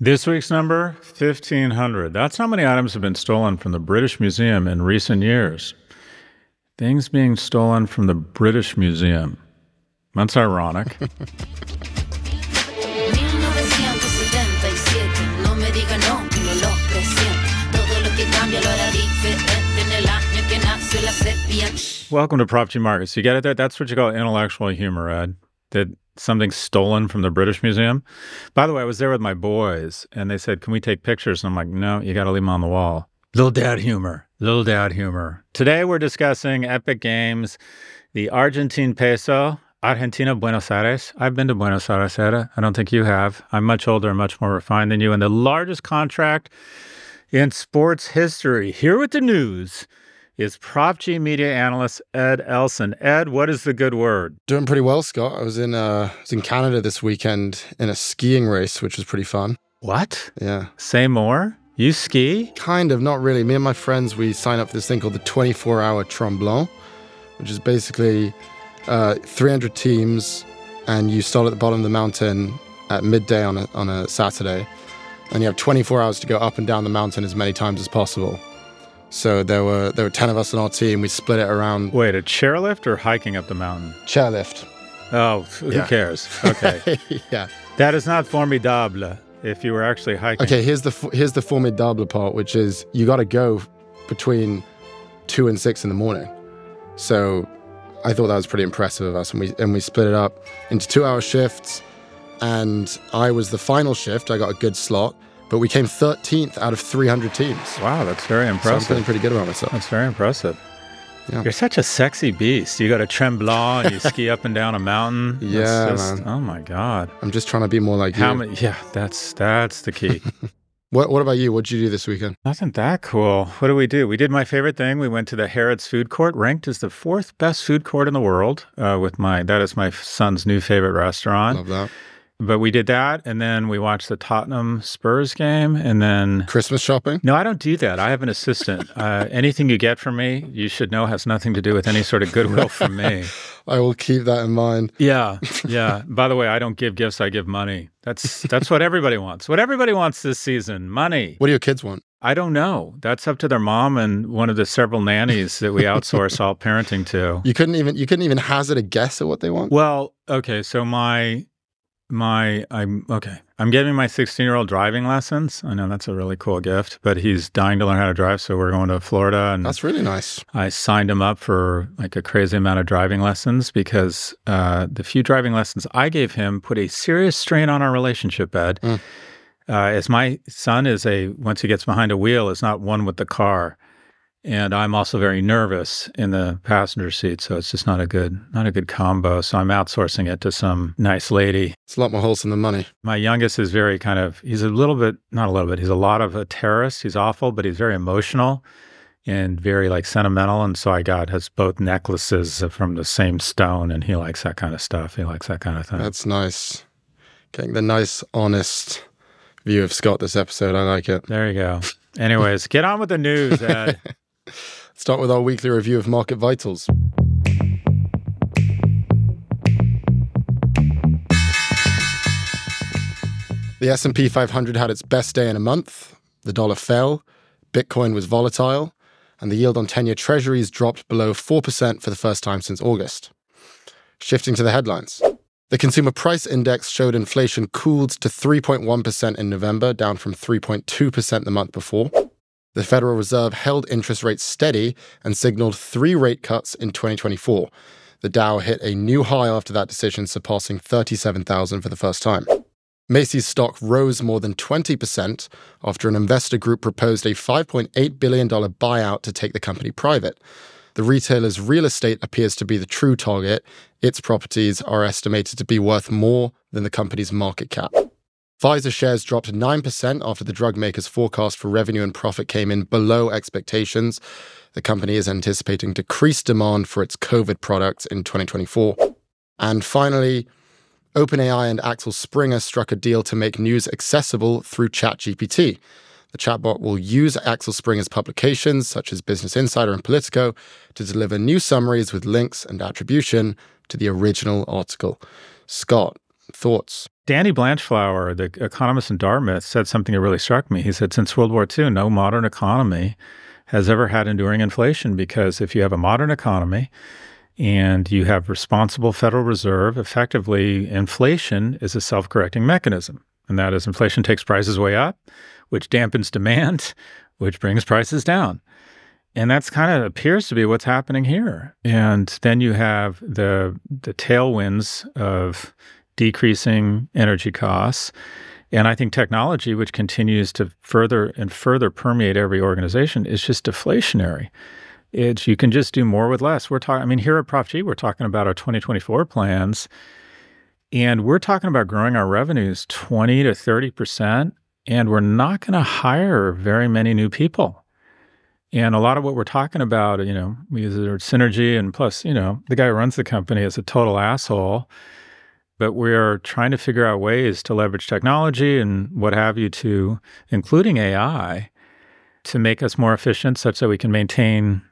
This week's number 1500. That's how many items have been stolen from the British Museum in recent years. Things being stolen from the British Museum. That's ironic. 1977, no me diga no, que no lo presiento. Todo lo que cambia lo hará diferente en el año que nació la sepia. Welcome to Prof G Markets. You get it there? That's what you call intellectual humor, Ed. That something stolen from the British Museum. By the way, I was there with my boys and they said, Can we take pictures? And I'm like, No, you got to leave them on the wall. Little dad humor. Little dad humor. Today we're discussing Epic Games, the Argentine peso, Argentina, Buenos Aires. I've been to Buenos Aires. I don't think you have. I'm much older and much more refined than you. And the largest contract in sports history. Here with the news is Prof G media analyst Ed Elson. Ed, what is the good word? Doing pretty well, Scott. I was in uh, I was in Canada this weekend in a skiing race, which was pretty fun. What? Yeah, Say more. You ski? kind of, not really. Me and my friends we sign up for this thing called the 24-hour Tremblant, which is basically uh, 300 teams, and you start at the bottom of the mountain at midday on a on a Saturday, and you have 24 hours to go up and down the mountain as many times as possible. So there were there were 10 of us on our team. We split it around Wait, a chairlift or hiking up the mountain? chairlift. Oh, who Yeah. cares? Okay. yeah. that is not formidable if you were actually hiking. Okay, here's the here's the formidable part, which is you got to go between two and six in the morning. So I thought that was pretty impressive of us, and we and we split it up into two hour shifts. And I was the final shift. I got a good slot, but we came 13th out of 300 teams. Wow, that's very So I'm feeling pretty good about myself. That's very impressive. Yeah. You're such a sexy beast. You go to Tremblant and you ski up and down a mountain. Yeah, just- man. Oh my God. I'm just trying to be more like How you. many? Yeah, that's that's the key. What What about you? What did you do this weekend? Nothing that cool. What do we do? We did my favorite thing. We went to the Harrods Food Court, ranked as the fourth best food court in the world. Uh, with my that is my son's new favorite restaurant. Love that. But we did that, and then we watched the Tottenham Spurs game, and then Christmas shopping. no, I don't do that. I have an assistant. Uh, anything you get from me, you should know has nothing to do with any sort of goodwill from me. I will keep that in mind. Yeah, yeah. By the way, I don't give gifts. I give money. That's that's what everybody wants. What everybody wants this season: money. What do your kids want? I don't know. That's up to their mom and one of the several nannies that we outsource all parenting to. You couldn't even you couldn't even hazard a guess at what they want. Well, okay, so my my I'm okay. I'm giving my 16 year old driving lessons. I know that's a really cool gift, but he's dying to learn how to drive, so we're going to Florida and That's really nice. I signed him up for like a crazy amount of driving lessons because uh, the few driving lessons I gave him put a serious strain on our relationship, Ed. Mm. Uh, as my son is a once he gets behind a wheel, is not one with the car, and I'm also very nervous in the passenger seat, so it's just not a good not a good combo. So I'm outsourcing it to some nice lady. It's a lot more wholesome than money. My youngest is very kind of he's a little bit not a little bit he's a lot of a terrorist. He's awful, but he's very emotional and very like sentimental. And so I got his both necklaces from the same stone, and he likes that kind of stuff. He likes that kind of thing. That's nice. Getting the nice, honest view of Scott this episode. I like it. there you go. Anyways, get on with the news, Ed. Start with our weekly review of market vitals. The S&P 500 had its best day in a month. The dollar fell, Bitcoin was volatile, and the yield on 10-year treasuries dropped below 4% for the first time since August. Shifting to the headlines. The consumer price index showed inflation cooled to 3.1% in November, down from 3.2% the month before. The Federal Reserve held interest rates steady and signaled three rate cuts in 2024. The Dow hit a new high after that decision, surpassing 37,000 for the first time. Macy's stock rose more than 20% after an investor group proposed a $5.8 billion buyout to take the company private. The retailer's real estate appears to be the true target. Its properties are estimated to be worth more than the company's market cap. Pfizer shares dropped 9% after the drug maker's forecast for revenue and profit came in below expectations. The company is anticipating decreased demand for its COVID products in 2024. And finally, OpenAI and Axel Springer struck a deal to make news accessible through ChatGPT. The chatbot will use Axel Springer's publications, such as Business Insider and Politico, to deliver new summaries with links and attribution to the original article. Scott, thoughts? Danny Blanchflower, the economist in Dartmouth, said something that really struck me. He said, Since World War II, no modern economy has ever had enduring inflation because if you have a modern economy, and you have responsible Federal Reserve, effectively, inflation is a self correcting mechanism. And that is, inflation takes prices way up, which dampens demand, which brings prices down. And that's kind of appears to be what's happening here. And then you have the the tailwinds of decreasing energy costs. And I think technology, which continues to further and further permeate every organization, is just deflationary. It's you can just do more with less. We're talking. I mean, here at Prof G, we're talking about our 2024 plans, and we're talking about growing our revenues 20 to 30 percent and we're not going to hire very many new people. And a lot of what we're talking about, you know, we use the synergy, and plus, you know, the guy who runs the company is a total asshole. But we're trying to figure out ways to leverage technology and what have you to, including AI, to make us more efficient such that we can maintain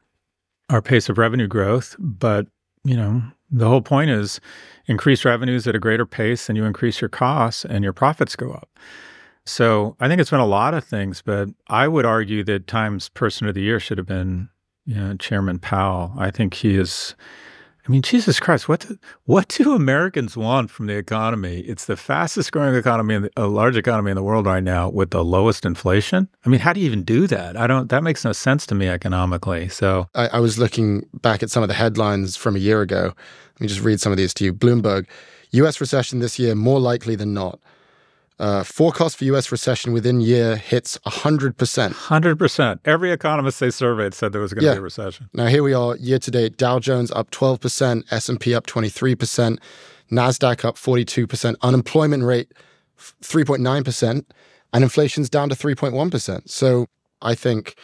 our pace of revenue growth. But, you know, the whole point is increase revenues at a greater pace and you increase your costs and your profits go up. So I think it's been a lot of things, but I would argue that Times Person of the Year should have been you know, Chairman Powell. I think he is. I mean, Jesus Christ, what do, what do Americans want from the economy? It's the fastest growing economy, in the, a large economy in the world right now, with the lowest inflation. I mean, how do you even do that? I don't. That makes no sense to me economically. So I, I was looking back at some of the headlines from a year ago. Let me just read some of these to you. Bloomberg: U.S. recession this year more likely than not. Uh, forecast for U.S. recession within year hits 100%. 100%. Every economist they surveyed said there was going to yeah. be a recession. Now here we are, year to date. Dow Jones up 12%, S&P up 23%, Nasdaq up 42%, unemployment rate 3.9%, and inflation's down to 3.1%. So I think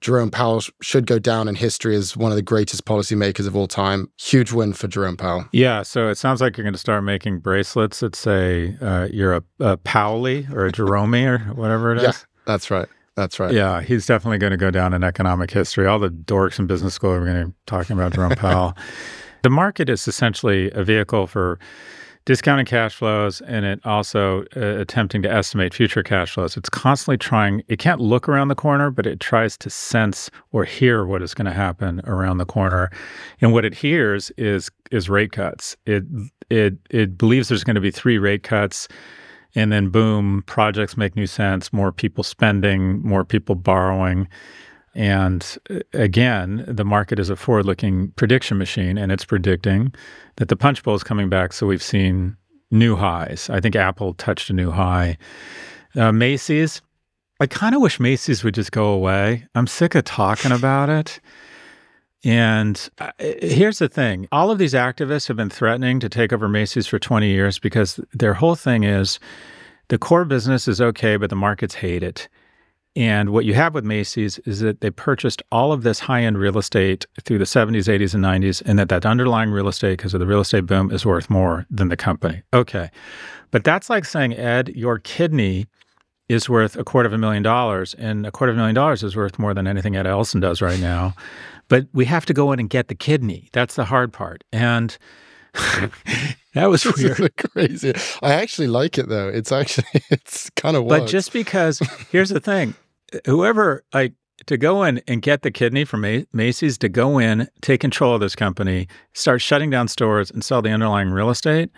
Jerome Powell should go down in history as one of the greatest policymakers of all time. Huge win for Jerome Powell. Yeah, so it sounds like you're going to start making bracelets that say uh, you're a, a Powley or a Jerome or whatever it is. Yeah, that's right. That's right. Yeah, he's definitely going to go down in economic history. All the dorks in business school are going to be talking about Jerome Powell. the market is essentially a vehicle for discounting cash flows and it also uh, attempting to estimate future cash flows. It's constantly trying, it can't look around the corner, but it tries to sense or hear what is going to happen around the corner. And what it hears is is rate cuts. It it it believes there's going to be three rate cuts and then boom, projects make new sense, more people spending, more people borrowing. And uh, again, the market is a forward looking prediction machine, and it's predicting that the punch bowl is coming back. So we've seen new highs. I think Apple touched a new high. Uh, Macy's, I kind of wish Macy's would just go away. I'm sick of talking about it. And uh, here's the thing all of these activists have been threatening to take over Macy's for 20 years because their whole thing is the core business is okay, but the markets hate it. And what you have with Macy's is that they purchased all of this high end real estate through the 70s, 80s, and 90s, and that that underlying real estate, because of the real estate boom, is worth more than the company. Okay. But that's like saying, Ed, your kidney is worth a quarter of a million dollars, and a quarter of a million dollars is worth more than anything Ed Elson does right now. But we have to go in and get the kidney. That's the hard part. And that was weird. crazy. I actually like it though. It's actually it's kind of. But just because here's the thing, whoever like to go in and get the kidney from Macy's to go in, take control of this company, start shutting down stores and sell the underlying real estate.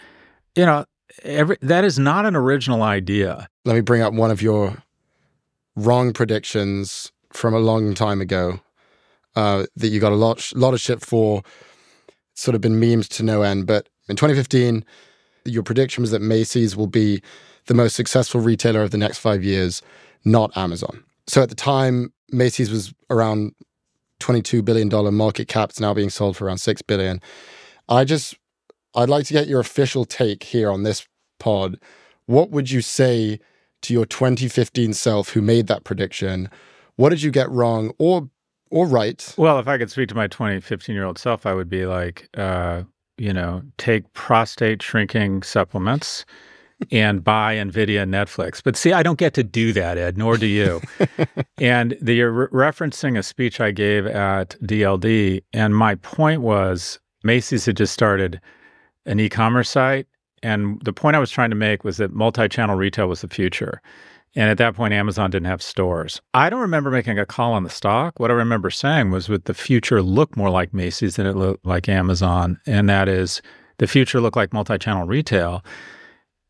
you know, every that is not an original idea. Let me bring up one of your wrong predictions from a long time ago uh, that you got a lot, lot of shit for. It's sort of been memed to no end. But in 2015, your prediction was that Macy's will be the most successful retailer of the next five years, not Amazon. So at the time, Macy's was around $22 billion market cap. It's now being sold for around 6 billion. I just, I'd like to get your official take here on this pod. What would you say to your 2015 self who made that prediction? What did you get wrong or or right? Well, if I could speak to my 2015 year old self, I would be like, uh, you know, take prostate shrinking supplements and buy Nvidia and Netflix. But see, I don't get to do that, Ed, nor do you. and the, you're re- referencing a speech I gave at DLD, and my point was Macy's had just started an e-commerce site, and the point I was trying to make was that multi-channel retail was the future. And at that point, Amazon didn't have stores. I don't remember making a call on the stock. What I remember saying was, would the future look more like Macy's than it looked like Amazon? And that is, the future looked like multi-channel retail.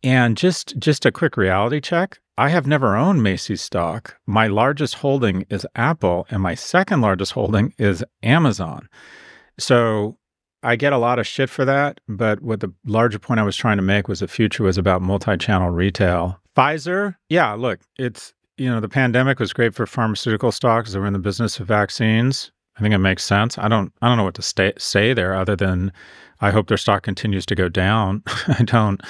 And just just a quick reality check. I have never owned Macy's stock. My largest holding is Apple, and my second largest holding is Amazon. So I get a lot of shit for that. But what the larger point I was trying to make was the future was about multi-channel retail. Pfizer, yeah, look, it's you know the pandemic was great for pharmaceutical stocks that were in the business of vaccines. I think it makes sense. I don't I don't know what to stay, say there other than I hope their stock continues to go down. I don't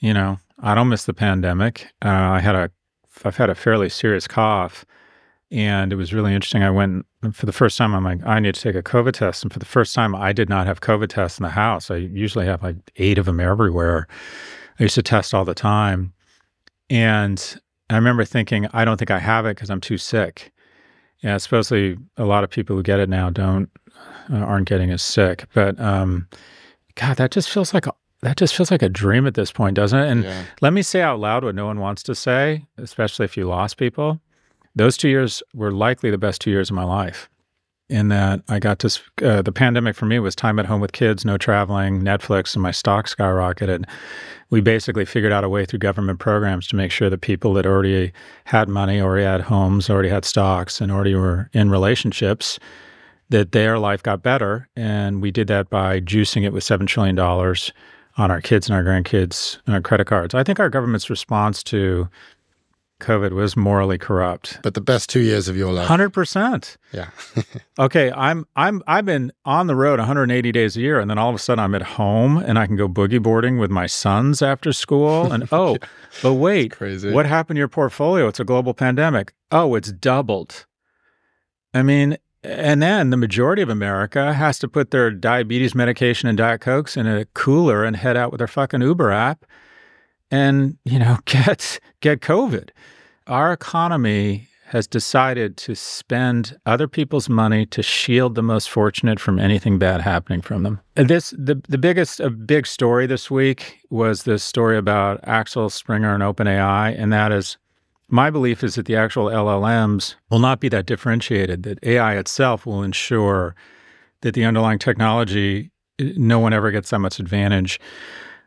you know, I don't miss the pandemic. Uh, I had a, I've had a fairly serious cough, and it was really interesting. I went for the first time. I'm like, I need to take a COVID test, and for the first time, I did not have COVID tests in the house. I usually have like eight of them everywhere. I used to test all the time, and I remember thinking, I don't think I have it because I'm too sick. Yeah, supposedly a lot of people who get it now don't uh, aren't getting as sick, but um, God, that just feels like that just feels like a dream at this point, doesn't it? And yeah. let me say out loud what no one wants to say, especially if you lost people. Those two years were likely the best two years of my life. In that I got to, uh, the pandemic for me was time at home with kids, no traveling, Netflix, and my stock skyrocketed. We basically figured out a way through government programs to make sure that people that already had money, already had homes, already had stocks, and already were in relationships that their life got better. And we did that by juicing it with $7 trillion on our kids and our grandkids and our credit cards. I think our government's response to COVID was morally corrupt. But the best two years of your life. Hundred percent. Yeah. okay, I'm I'm I've been on the road 180 days a year, and then all of a sudden I'm at home and I can go boogie boarding with my sons after school. And oh, yeah. but wait, crazy. What happened to your portfolio? It's a global pandemic. Oh, it's doubled. I mean, and then the majority of America has to put their diabetes medication and Diet Cokes in a cooler and head out with their fucking Uber app and, you know, get get COVID. Our economy has decided to spend other people's money to shield the most fortunate from anything bad happening from them. This the the biggest a big story this week was this story about Axel Springer and OpenAI, and that is my belief is that the actual LLMs will not be that differentiated, that AI itself will ensure that the underlying technology, uh, no one ever gets that much advantage.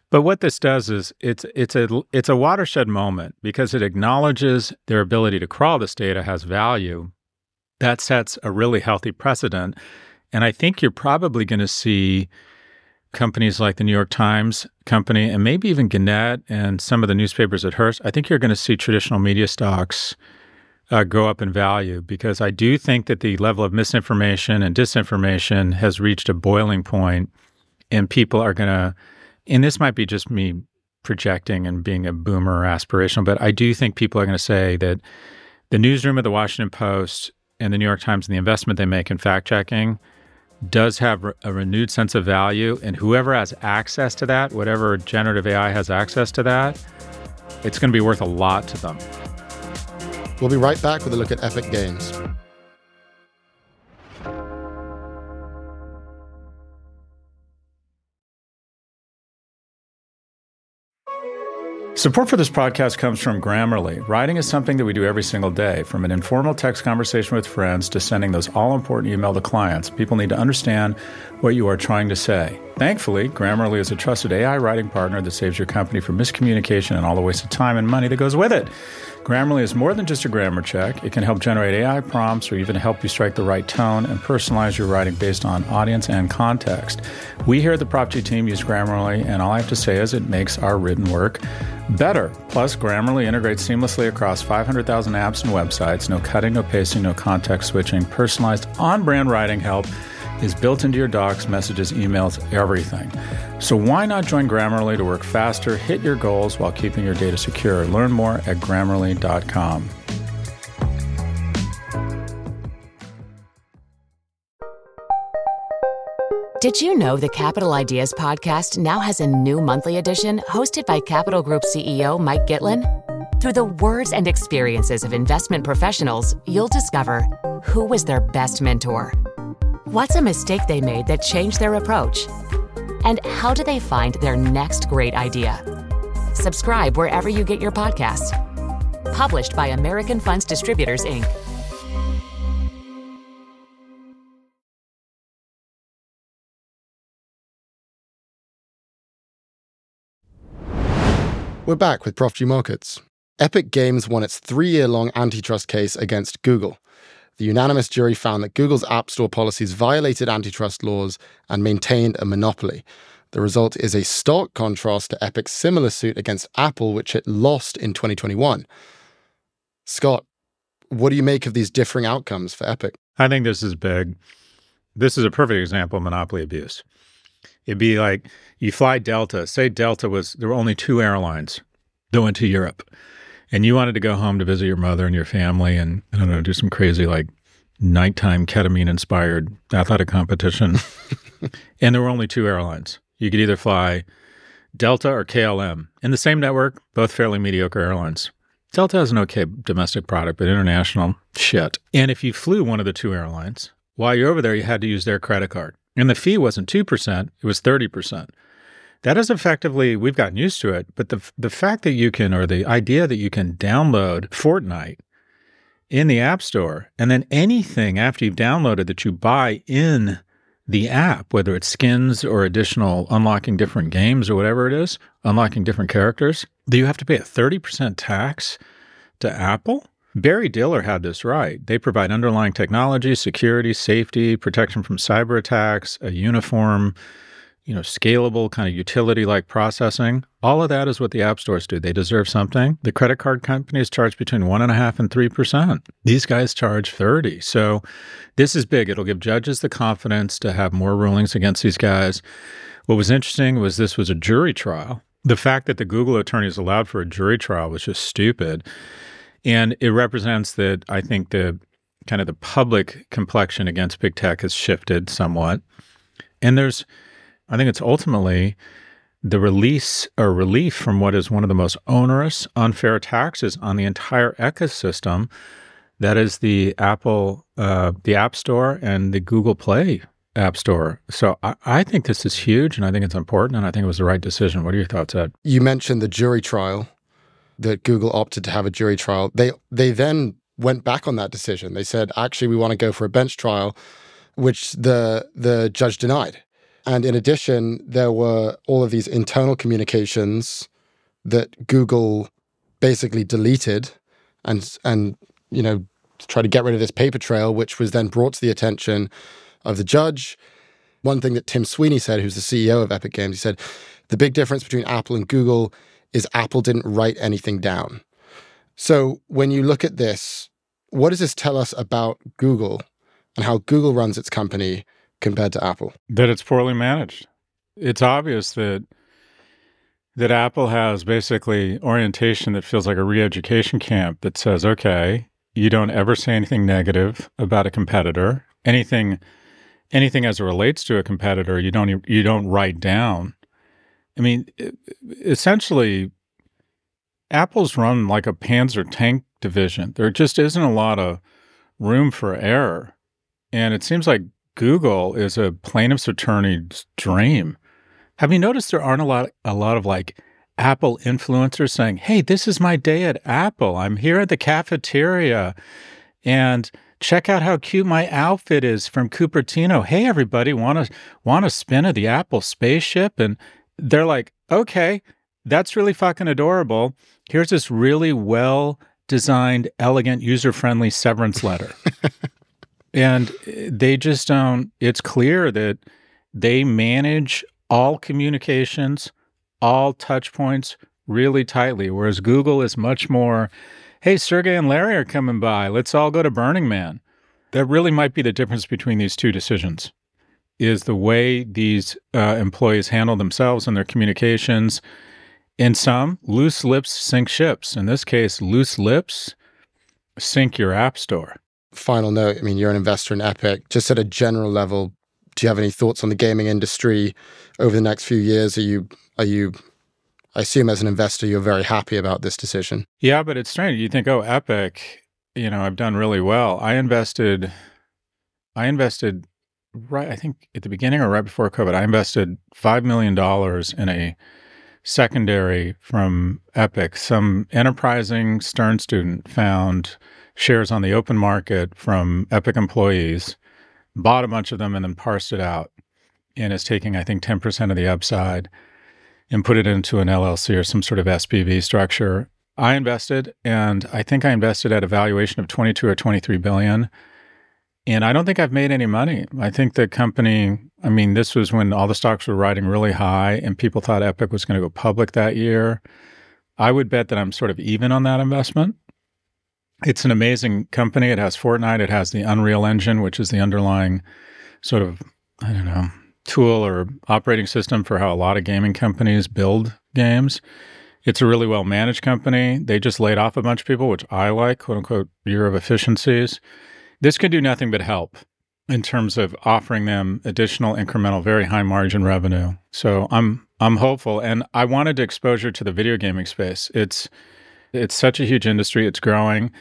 But what this does is it's it's a it's a watershed moment because it acknowledges their ability to crawl this data has value. That sets a really healthy precedent. And I think you're probably going to see companies like the New York Times company and maybe even Gannett and some of the newspapers at Hearst, I think you're going to see traditional media stocks uh, go up in value because I do think that the level of misinformation and disinformation has reached a boiling point, and people are going to. And this might be just me projecting and being a boomer aspirational, but I do think people are going to say that the newsroom of the Washington Post and the New York Times and the investment they make in fact checking does have a renewed sense of value. And whoever has access to that, whatever generative AI has access to that, it's going to be worth a lot to them. We'll be right back with a look at Epic Games. Support for this podcast comes from Grammarly. Writing is something that we do every single day, from an informal text conversation with friends to sending those all important email to clients. People need to understand what you are trying to say. Thankfully, Grammarly is a trusted AI writing partner that saves your company from miscommunication and all the waste of time and money that goes with it. Grammarly is more than just a grammar check. It can help generate AI prompts or even help you strike the right tone and personalize your writing based on audience and context. We here at the Prof G team use Grammarly, and all I have to say is it makes our written work better. Plus, Grammarly integrates seamlessly across 500,000 apps and websites. No cutting, no pasting, no context switching. Personalized on brand writing help is built into your docs, messages, emails, everything. So why not join Grammarly to work faster, hit your goals while keeping your data secure? Learn more at grammarly.com. Did you know the Capital Ideas podcast now has a new monthly edition hosted by Capital Group CEO Mike Gitlin? Through the words and experiences of investment professionals, you'll discover who was their best mentor, what's a mistake they made that changed their approach, and how do they find their next great idea. Subscribe wherever you get your podcasts. Published by American Funds Distributors, Inc. We're back with Prof Markets. Epic Games won its three year long antitrust case against Google. The unanimous jury found that Google's App Store policies violated antitrust laws and maintained a monopoly. The result is a stark contrast to Epic's similar suit against Apple, which it lost in 2021. Scott, what do you make of these differing outcomes for Epic? I think this is big. This is a perfect example of monopoly abuse. It'd be like you fly Delta. Say Delta was there were only two airlines going to Europe, and you wanted to go home to visit your mother and your family, and I don't know, do some crazy like nighttime ketamine inspired athletic competition. and there were only two airlines. You could either fly Delta or KLM in the same network, both fairly mediocre airlines. Delta has an okay domestic product, but international shit. And if you flew one of the two airlines, while you're over there, you had to use their credit card. And the fee wasn't 2%, it was 30%. That is effectively, we've gotten used to it, but the, the fact that you can, or the idea that you can download Fortnite in the App Store, and then anything after you've downloaded that you buy in the app, whether it's skins or additional unlocking different games or whatever it is, unlocking different characters, do you have to pay a 30% tax to Apple? Barry Diller had this right. They provide underlying technology, security, safety, protection from cyber attacks, a uniform, you know, scalable kind of utility like processing. All of that is what the app stores do. They deserve something. The credit card companies charge between one and a half and three percent. These guys charge 30. So this is big. It'll give judges the confidence to have more rulings against these guys. What was interesting was this was a jury trial. The fact that the Google attorneys allowed for a jury trial was just stupid. And it represents that I think the kind of the public complexion against big tech has shifted somewhat. And there's, I think it's ultimately the release or relief from what is one of the most onerous, unfair taxes on the entire ecosystem. That is the Apple, uh, the App Store, and the Google Play App Store. So I, I, think this is huge, and I think it's important, and I think it was the right decision. What are your thoughts, Ed? You mentioned the jury trial that Google opted to have a jury trial. They they then went back on that decision. They said, actually, we want to go for a bench trial, which the the judge denied. And in addition, there were all of these internal communications that Google basically deleted and and you know try to get rid of this paper trail, which was then brought to the attention of the judge. One thing that Tim Sweeney said, who's the CEO of Epic Games, he said the big difference between Apple and Google is Apple didn't write anything down. So when you look at this, what does this tell us about Google and how Google runs its company compared to Apple? That it's poorly managed. It's obvious that that Apple has basically orientation that feels like a re-education camp that says, okay, you don't ever say anything negative about a competitor. Anything anything as it relates to a competitor, you don't you don't write down. I mean, essentially, Apple's run like a Panzer tank division. There just isn't a lot of room for error. And it seems like Google is a plaintiff's attorney's dream. Have you noticed there aren't a lot a lot of like Apple influencers saying, Hey, this is my day at Apple. I'm here at the cafeteria and check out how cute my outfit is from Cupertino. Hey, everybody, want to want a spin of the Apple spaceship? And they're like, okay, that's really fucking adorable. Here's this really well designed, elegant, user friendly severance letter. and they just don't, it's clear that they manage all communications, all touch points really tightly, whereas Google is much more, hey, Sergey and Larry are coming by. Let's all go to Burning Man. That really might be the difference between these two decisions is the way these uh, employees handle themselves and their communications. In some, loose lips sink ships. In this case, loose lips sink your app store. Final note I mean, you're an investor in Epic. Just at a general level, do you have any thoughts on the gaming industry over the next few years? Are you, are you, I assume as an investor, you're very happy about this decision? Yeah, but it's strange. You think, oh, Epic, you know, I've done really well. I invested, I invested right, I think at the beginning or right before COVID, I invested $5 million in a secondary from Epic. Some enterprising Stern student found shares on the open market from Epic employees, bought a bunch of them, and then parsed it out and is taking, I think, 10% of the upside and put it into an LLC or some sort of SPV structure. I invested, and I think I invested at a valuation of 22 or 23 billion. And I don't think I've made any money. I think the company, I mean, this was when all the stocks were riding really high and people thought Epic was going to go public that year. I would bet that I'm sort of even on that investment. It's an amazing company. It has Fortnite, it has the Unreal Engine, which is the underlying sort of, I don't know, tool or operating system for how a lot of gaming companies build games. It's a really well managed company. They just laid off a bunch of people, which I like, quote unquote, year of efficiencies. This could do nothing but help in terms of offering them additional incremental, very high margin revenue. So I'm I'm hopeful, and I wanted exposure to the video gaming space. It's it's such a huge industry. It's growing.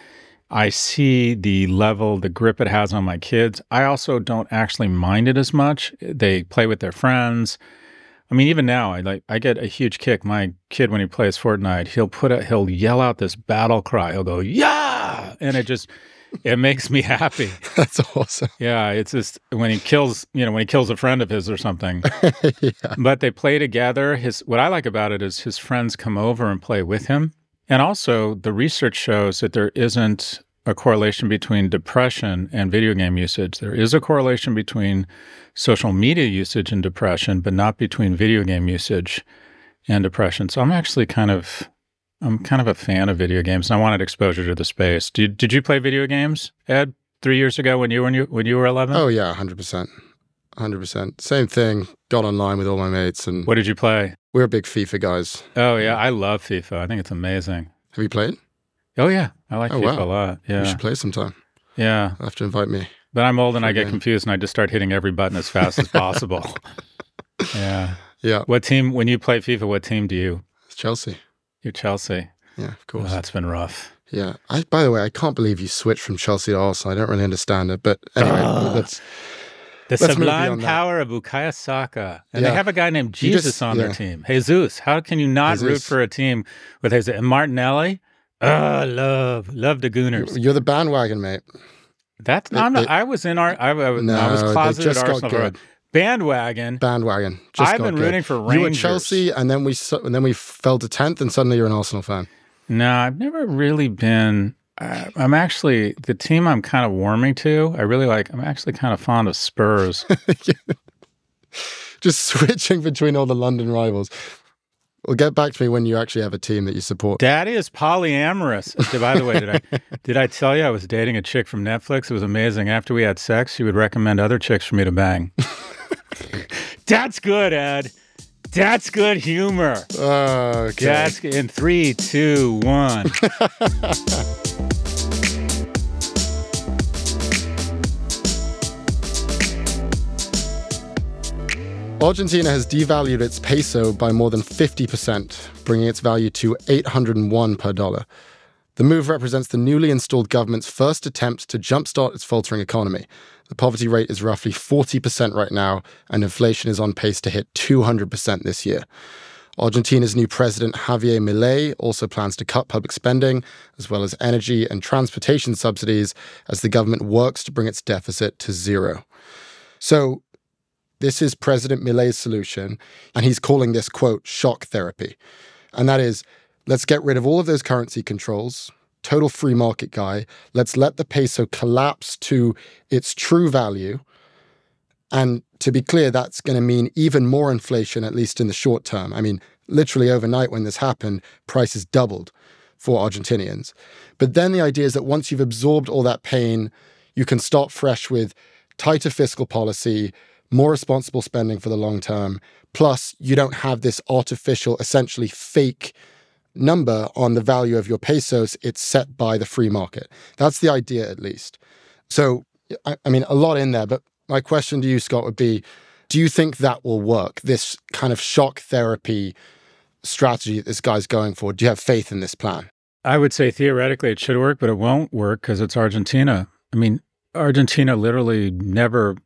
I see the level, the grip it has on my kids. I also don't actually mind it as much. They play with their friends. I mean, even now, I like I get a huge kick. My kid, when he plays Fortnite, he'll put a he'll yell out this battle cry. He'll go yeah, and it just it makes me happy. That's awesome. Yeah, it's just when he kills, you know, when he kills a friend of his or something. yeah. But they play together. His what I like about it is his friends come over and play with him. And also the research shows that there isn't a correlation between depression and video game usage. There is a correlation between social media usage and depression, but not between video game usage and depression. So I'm actually kind of I'm kind of a fan of video games, and I wanted exposure to the space. Did Did you play video games, Ed, three years ago when you when you when you were eleven? Oh yeah, hundred percent, hundred percent. Same thing. Got online with all my mates, and what did you play? We're big FIFA guys. Oh yeah, I love FIFA. I think it's amazing. Have you played? Oh yeah, I like oh, FIFA wow. a lot. Yeah, you should play sometime. Yeah, You'll have to invite me. But I'm old and I get game. confused, and I just start hitting every button as fast as possible. yeah. Yeah. What team? When you play FIFA, what team do you? It's Chelsea. You're Chelsea. Yeah, of course. Oh, that's been rough. Yeah. I, by the way, I can't believe you switched from Chelsea to Arsenal. I don't really understand it. But anyway, uh, let's. The let's sublime power of Bukayo Saka. And yeah. they have a guy named Jesus just, on yeah. their team. Jesus. How can you not Jesus. root for a team with Jesus? And Martinelli? Oh, love. Love the Gooners. You're the bandwagon, mate. That's not, they, I was in our I, I, no, I was closeted Arsenal bandwagon. Bandwagon. Just I've been good. rooting for Rangers. You were Chelsea, and then we and then we fell to tenth, and suddenly you're an Arsenal fan. No, I've never really been. Uh, I'm actually the team I'm kind of warming to. I really like. I'm actually kind of fond of Spurs. Just switching between all the London rivals. Well, get back to me when you actually have a team that you support. Daddy is polyamorous. By the way, did I did I tell you I was dating a chick from Netflix? It was amazing. After we had sex, she would recommend other chicks for me to bang. That's good, Ed. That's good humor. Okay. That's in three, two, one. Argentina has devalued its peso by more than 50%, bringing its value to 801 per dollar. The move represents the newly installed government's first attempt to jumpstart its faltering economy. The poverty rate is roughly 40% right now, and inflation is on pace to hit 200% this year. Argentina's new president, Javier Milei, also plans to cut public spending, as well as energy and transportation subsidies, as the government works to bring its deficit to zero. So, this is President Milei's solution, and he's calling this, quote, shock therapy. And that is let's get rid of all of those currency controls, total free market guy. Let's let the peso collapse to its true value. And to be clear, that's going to mean even more inflation, at least in the short term. I mean, literally overnight when this happened, prices doubled for Argentinians. But then the idea is that once you've absorbed all that pain, you can start fresh with tighter fiscal policy, more responsible spending for the long term. Plus, you don't have this artificial, essentially fake number on the value of your pesos. It's set by the free market. That's the idea, at least. So, I, I mean, a lot in there, but my question to you, Scott, would be do you think that will work? This kind of shock therapy strategy that this guy's going for? Do you have faith in this plan? I would say theoretically it should work, but it won't work because it's Argentina. I mean, Argentina literally never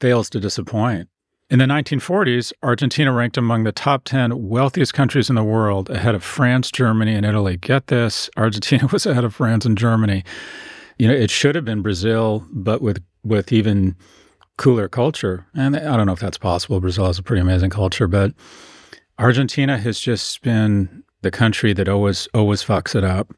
fails to disappoint. In the 1940s, Argentina ranked among the top 10 wealthiest countries in the world, ahead of France, Germany, and Italy. Get this Argentina was ahead of France and Germany. You know, it should have been Brazil, but with, with even cooler culture. And I don't know if that's possible. Brazil has a pretty amazing culture, but Argentina has just been the country that always always fucks it up.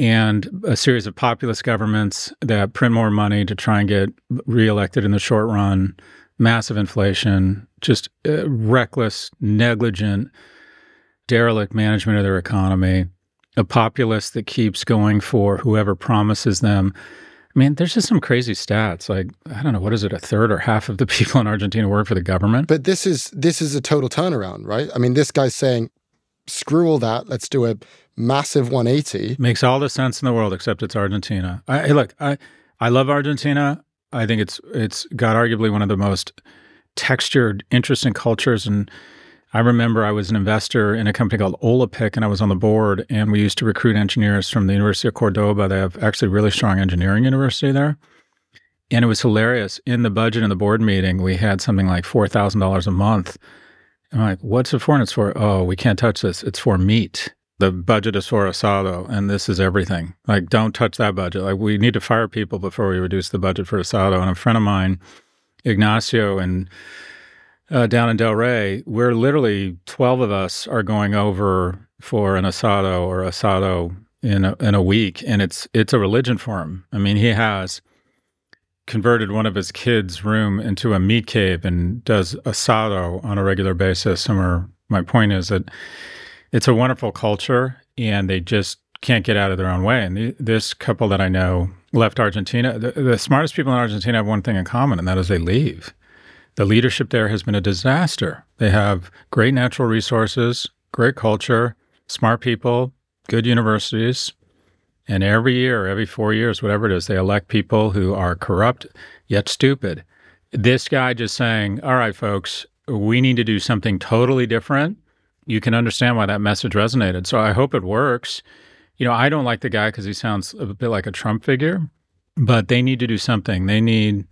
And a series of populist governments that print more money to try and get reelected in the short run, massive inflation, just uh, reckless, negligent, derelict management of their economy, a populace that keeps going for whoever promises them I mean, there's just some crazy stats. Like, I don't know, what is it? A third or half of the people in Argentina work for the government. But this is this is a total turnaround, right? I mean, this guy's saying, screw all that. Let's do a massive 180. Makes all the sense in the world, except it's Argentina. I, hey, look, I I love Argentina. I think it's it's got arguably one of the most textured, interesting cultures and I remember I was an investor in a company called Olapic, and I was on the board, and we used to recruit engineers from the University of Cordoba. They have actually really strong engineering university there. And it was hilarious. In the budget in the board meeting, we had something like $4,000 a month. I'm like, what's it for? And it's for, oh, we can't touch this. It's for meat. The budget is for asado, and this is everything. Like, don't touch that budget. Like, we need to fire people before we reduce the budget for asado. And a friend of mine, Ignacio, and uh, down in Del Rey, we're literally 12 of us are going over for an asado or asado in a, in a week. And it's, it's a religion for him. I mean, he has converted one of his kids' room into a meat cave and does asado on a regular basis. And my point is that it's a wonderful culture and they just can't get out of their own way. And this couple that I know left Argentina. The, the smartest people in Argentina have one thing in common, and that is they leave. The leadership there has been a disaster. They have great natural resources, great culture, smart people, good universities. And every year, every four years, whatever it is, they elect people who are corrupt yet stupid. This guy just saying, all right, folks, we need to do something totally different. You can understand why that message resonated. So I hope it works. You know, I don't like the guy because he sounds a bit like a Trump figure, but they need to do something. They need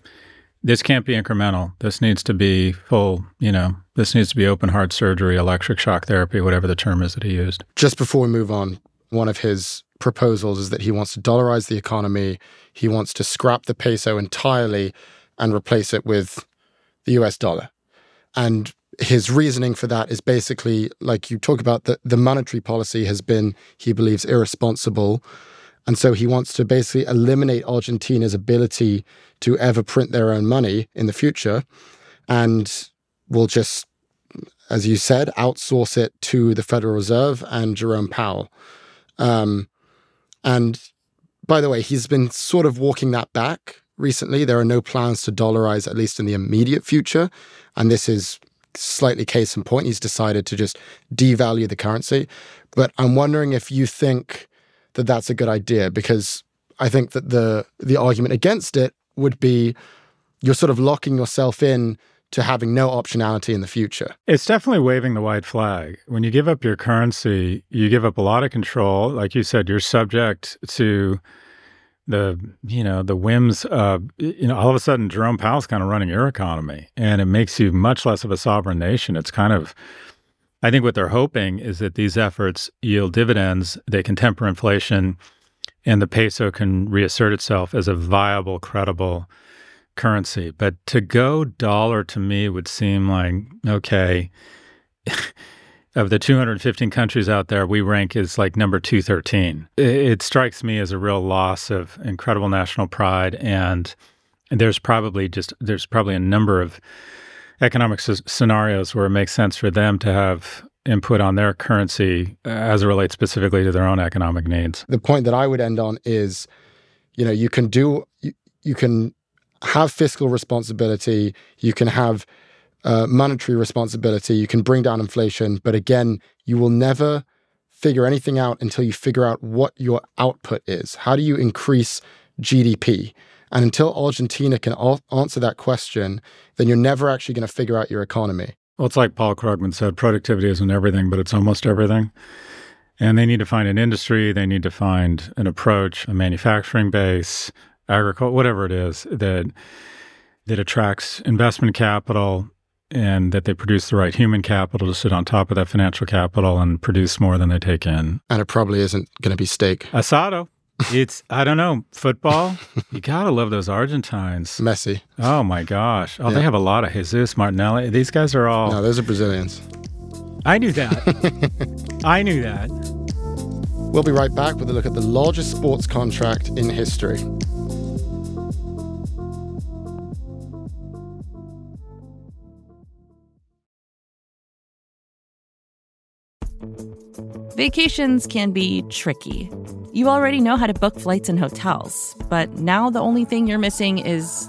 this can't be incremental. This needs to be full, you know, this needs to be open heart surgery, electric shock therapy, whatever the term is that he used. Just before we move on, one of his proposals is that he wants to dollarize the economy. He wants to scrap the peso entirely and replace it with the US dollar. And his reasoning for that is basically like you talk about the, the monetary policy has been, he believes, irresponsible. And so he wants to basically eliminate Argentina's ability to ever print their own money in the future and will just, as you said, outsource it to the Federal Reserve and Jerome Powell. Um, and by the way, he's been sort of walking that back recently. There are no plans to dollarize, at least in the immediate future. And this is slightly case in point. He's decided to just devalue the currency. But I'm wondering if you think that that's a good idea because I think that the the argument against it would be you're sort of locking yourself in to having no optionality in the future. It's definitely waving the white flag. When you give up your currency, you give up a lot of control. Like you said, you're subject to the you know the whims of you know all of a sudden Jerome Powell's kind of running your economy, and it makes you much less of a sovereign nation. It's kind of I think what they're hoping is that these efforts yield dividends, they can temper inflation, and the peso can reassert itself as a viable, credible currency. But to go dollar to me would seem like, okay, of the 215 countries out there, we rank as like number 213. It, strikes me as a real loss of incredible national pride. And there's probably just, there's probably a number of economic s- scenarios where it makes sense for them to have input on their currency uh, as it relates specifically to their own economic needs. The point that I would end on is, you know, you can do, you, you can have fiscal responsibility, you can have uh, monetary responsibility, you can bring down inflation, but again, you will never figure anything out until you figure out what your output is. How do you increase GDP? And until Argentina can al- answer that question, then you're never actually going to figure out your economy. Well, it's like Paul Krugman said productivity isn't everything, but it's almost everything. And they need to find an industry, they need to find an approach, a manufacturing base, agriculture, whatever it is that that attracts investment capital and that they produce the right human capital to sit on top of that financial capital and produce more than they take in. And it probably isn't going to be steak. Asado. It's I don't know football. you gotta love those Argentines. Messi. Oh my gosh! Oh, Yeah. they have a lot of Jesus Martinelli. These guys are all. No, those are Brazilians. I knew that. I knew that. We'll be right back with a look at the largest sports contract in history. Vacations can be tricky. You already know how to book flights and hotels, but now the only thing you're missing is,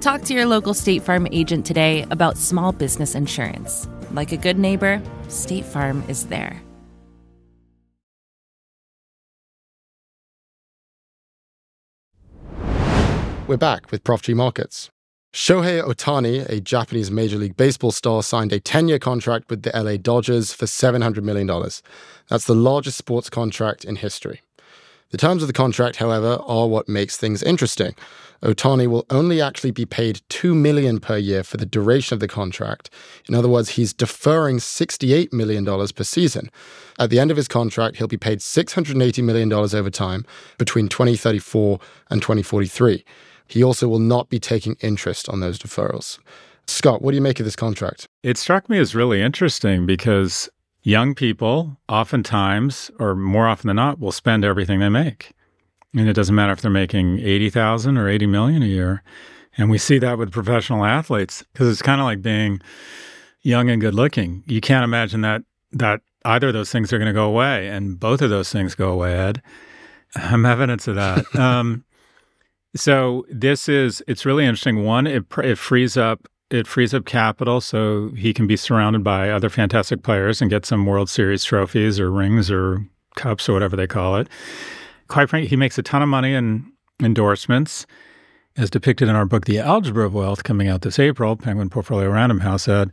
Talk to your local State Farm agent today about small business insurance. Like a good neighbor, State Farm is there. We're back with Prof G Markets. Shohei Ohtani, a Japanese Major League Baseball star, signed a 10 year contract with the LA Dodgers for $700 million. That's the largest sports contract in history. The terms of the contract, however, are what makes things interesting. Ohtani will only actually be paid 2 million per year for the duration of the contract. In other words, he's deferring $68 million per season. At the end of his contract, he'll be paid $680 million over time between 2034 and 2043. He also will not be taking interest on those deferrals. Scott, what do you make of this contract? It struck me as really interesting because young people oftentimes, or more often than not, will spend everything they make. And it doesn't matter if they're making 80,000 or 80 million a year. And we see that with professional athletes because it's kind of like being young and good looking. You can't imagine that that either of those things are going to go away and both of those things go away, Ed. I'm evidence of that. um, so this is it's really interesting. One, it it frees up it frees up capital so he can be surrounded by other fantastic players and get some World Series trophies or rings or cups or whatever they call it. Quite frankly, he makes a ton of money in endorsements, as depicted in our book, The Algebra of Wealth, coming out this April. Penguin Portfolio Random House said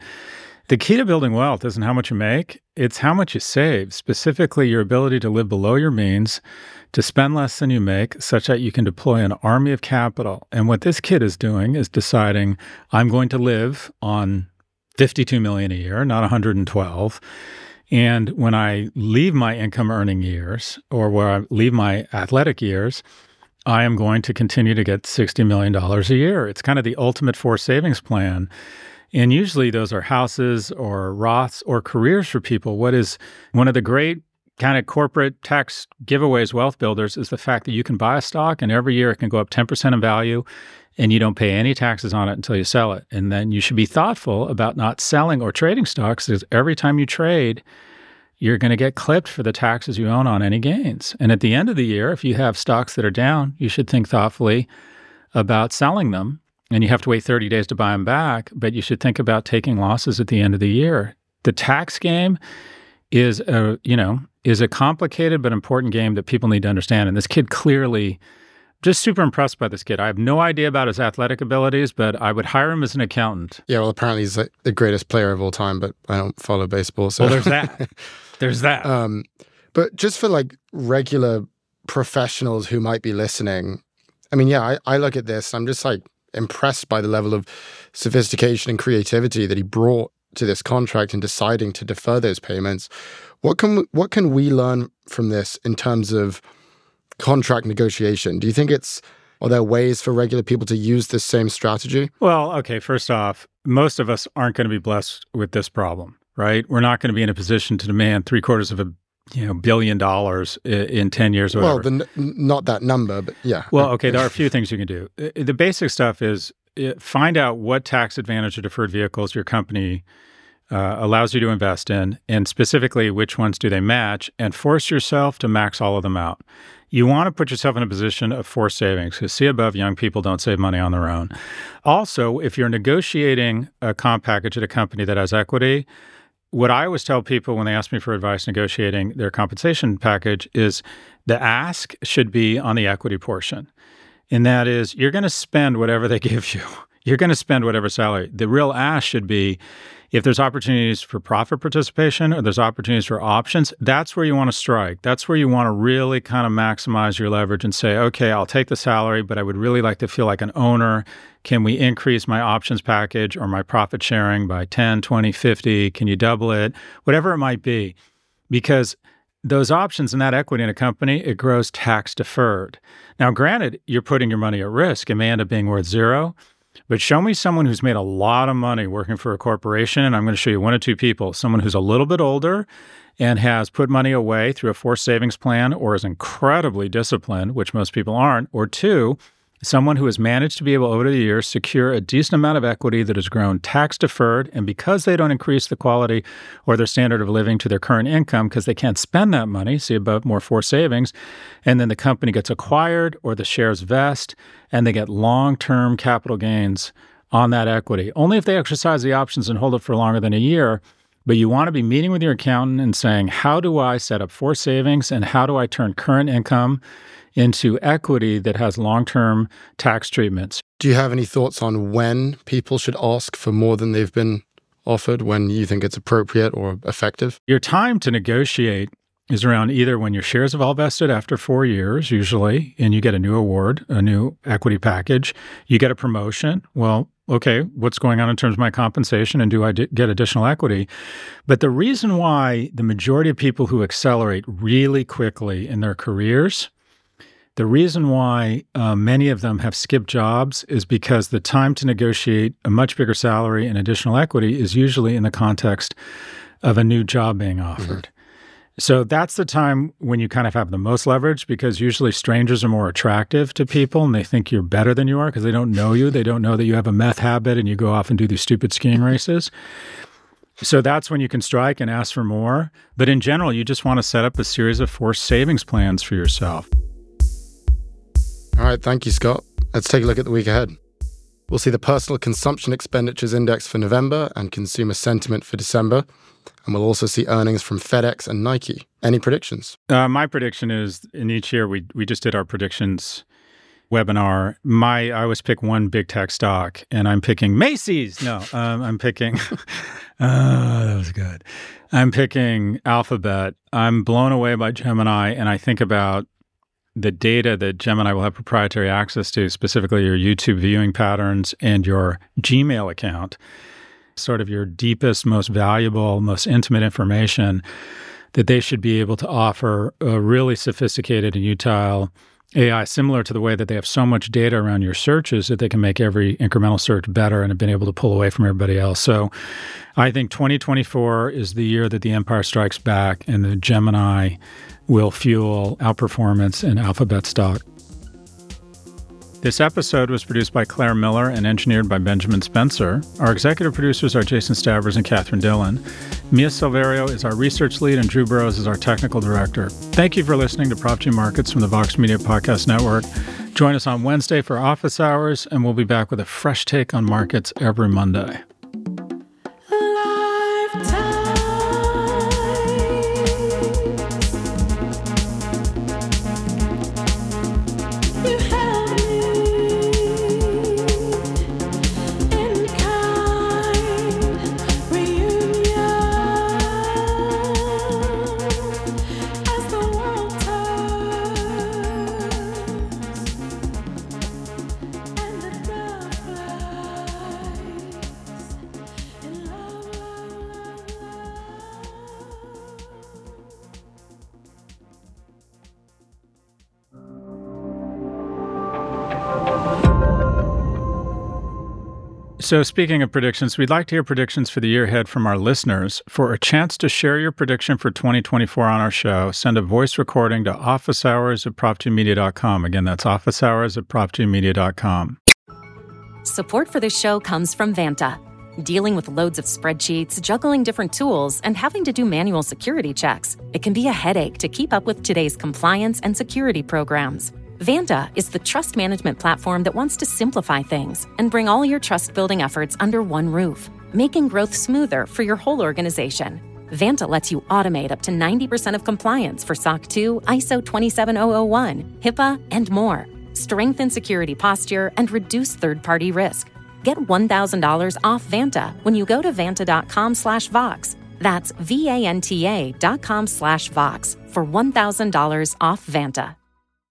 The key to building wealth isn't how much you make, it's how much you save, specifically your ability to live below your means, to spend less than you make, such that you can deploy an army of capital. And what this kid is doing is deciding I'm going to live on 52 million a year, not 112. And when I leave my income earning years or where I leave my athletic years, I am going to continue to get $60 million a year. It's kind of the ultimate forced savings plan. And usually those are houses or Roths or careers for people. What is one of the great kind of corporate tax giveaways, wealth builders, is the fact that you can buy a stock and every year it can go up 10% in value and you don't pay any taxes on it until you sell it. And then you should be thoughtful about not selling or trading stocks because every time you trade, you're going to get clipped for the taxes you own on any gains. And at the end of the year, if you have stocks that are down, you should think thoughtfully about selling them. And you have to wait 30 days to buy them back, but you should think about taking losses at the end of the year. The tax game is a, you know, is a complicated but important game that people need to understand. And this kid clearly just super impressed by this kid. I have no idea about his athletic abilities, but I would hire him as an accountant. Yeah, well, apparently he's like the greatest player of all time, but I don't follow baseball. So well, there's that. there's that. Um, but just for like regular professionals who might be listening, I mean, yeah, I, I look at this. I'm just like impressed by the level of sophistication and creativity that he brought to this contract and deciding to defer those payments. What can what can we learn from this in terms of contract negotiation? Do you think it's are there ways for regular people to use this same strategy? Well, okay, first off, most of us aren't going to be blessed with this problem, right? We're not going to be in a position to demand three quarters of a you know billion dollars in 10 years or well the, not that number but yeah well okay there are a few things you can do the basic stuff is find out what tax advantage or deferred vehicles your company uh, allows you to invest in, and specifically which ones do they match, and force yourself to max all of them out. You want to put yourself in a position of forced savings because see above, young people don't save money on their own. Also, if you're negotiating a comp package at a company that has equity, what I always tell people when they ask me for advice negotiating their compensation package is the ask should be on the equity portion. And that is, you're going to spend whatever they give you. You're going to spend whatever salary. The real ask should be if there's opportunities for profit participation or there's opportunities for options, that's where you want to strike. That's where you want to really kind of maximize your leverage and say, okay, I'll take the salary, but I would really like to feel like an owner. Can we increase my options package or my profit sharing by 10, 20, 50? Can you double it? Whatever it might be. Because those options and that equity in a company, it grows tax deferred. Now, granted, you're putting your money at risk. It may end up being worth zero. But show me someone who's made a lot of money working for a corporation, and I'm going to show you one or two people. Someone who's a little bit older and has put money away through a forced savings plan or is incredibly disciplined, which most people aren't, or two, someone who has managed to be able over the years secure a decent amount of equity that has grown tax deferred and because they don't increase the quality or their standard of living to their current income because they can't spend that money see about more forced savings and then the company gets acquired or the shares vest and they get long-term capital gains on that equity. Only if they exercise the options and hold it for longer than a year but you want to be meeting with your accountant and saying how do i set up forced savings and how do i turn current income into equity that has long term tax treatments. Do you have any thoughts on when people should ask for more than they've been offered, when you think it's appropriate or effective? Your time to negotiate is around either when your shares have all vested after four years, usually, and you get a new award, a new equity package, you get a promotion. Well, okay, what's going on in terms of my compensation and do I d- get additional equity? But the reason why the majority of people who accelerate really quickly in their careers the reason why uh, many of them have skipped jobs is because the time to negotiate a much bigger salary and additional equity is usually in the context of a new job being mm-hmm. offered. Mm-hmm. So that's the time when you kind of have the most leverage because usually strangers are more attractive to people and they think you're better than you are because they don't know you. They don't know that you have a meth habit and you go off and do these stupid skiing races. So that's when you can strike and ask for more. But in general, you just want to set up a series of forced savings plans for yourself. All right, thank you, Scott. Let's take a look at the week ahead. We'll see the personal consumption expenditures index for November and consumer sentiment for December. And we'll also see earnings from FedEx and Nike. Any predictions? Uh, my prediction is in each year, we, we just did our predictions webinar, my I always pick one big tech stock, and I'm picking Macy's. No, um, I'm picking. uh, that was good. I'm picking Alphabet. I'm blown away by Gemini, and I think about the data that Gemini will have proprietary access to, specifically your YouTube viewing patterns and your Gmail account, sort of your deepest, most valuable, most intimate information that they should be able to offer a really sophisticated and utile AI, similar to the way that they have so much data around your searches that they can make every incremental search better and have been able to pull away from everybody else. So I think 2024 is the year that the empire strikes back and the Gemini will fuel outperformance in alphabet stock. This episode was produced by Claire Miller and engineered by Benjamin Spencer. Our executive producers are Jason Stavers and Catherine Dillon. Mia Silverio is our research lead, and Drew Burrows is our technical director. Thank you for listening to Prof G Markets from the Vox Media Podcast Network. Join us on Wednesday for office hours, and we'll be back with a fresh take on markets every Monday. So, speaking of predictions, we'd like to hear predictions for the year ahead from our listeners. For a chance to share your prediction for 2024 on our show, send a voice recording to officehours at profgmedia.com. Again, that's officehours at profgmedia.com. Support for this show comes from Vanta. Dealing with loads of spreadsheets, juggling different tools, and having to do manual security checks, it can be a headache to keep up with today's compliance and security programs. Vanta is the trust management platform that wants to simplify things and bring all your trust building efforts under one roof, making growth smoother for your whole organization. Vanta lets you automate up to 90% of compliance for SOC 2, ISO 27001, HIPAA, and more. Strengthen security posture and reduce third party risk. Get $1,000 off Vanta when you go to vanta.com slash Vox. That's V A N T A dot com slash Vox for $1,000 off Vanta.